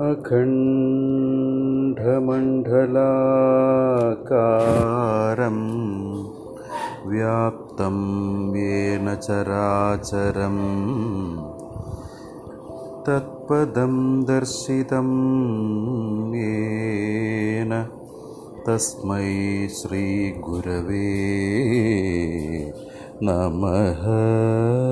अखण्डमण्डलाकारं व्याप्तं येन चराचरं तत्पदं दर्शितं येन तस्मै श्रीगुरवे नमः।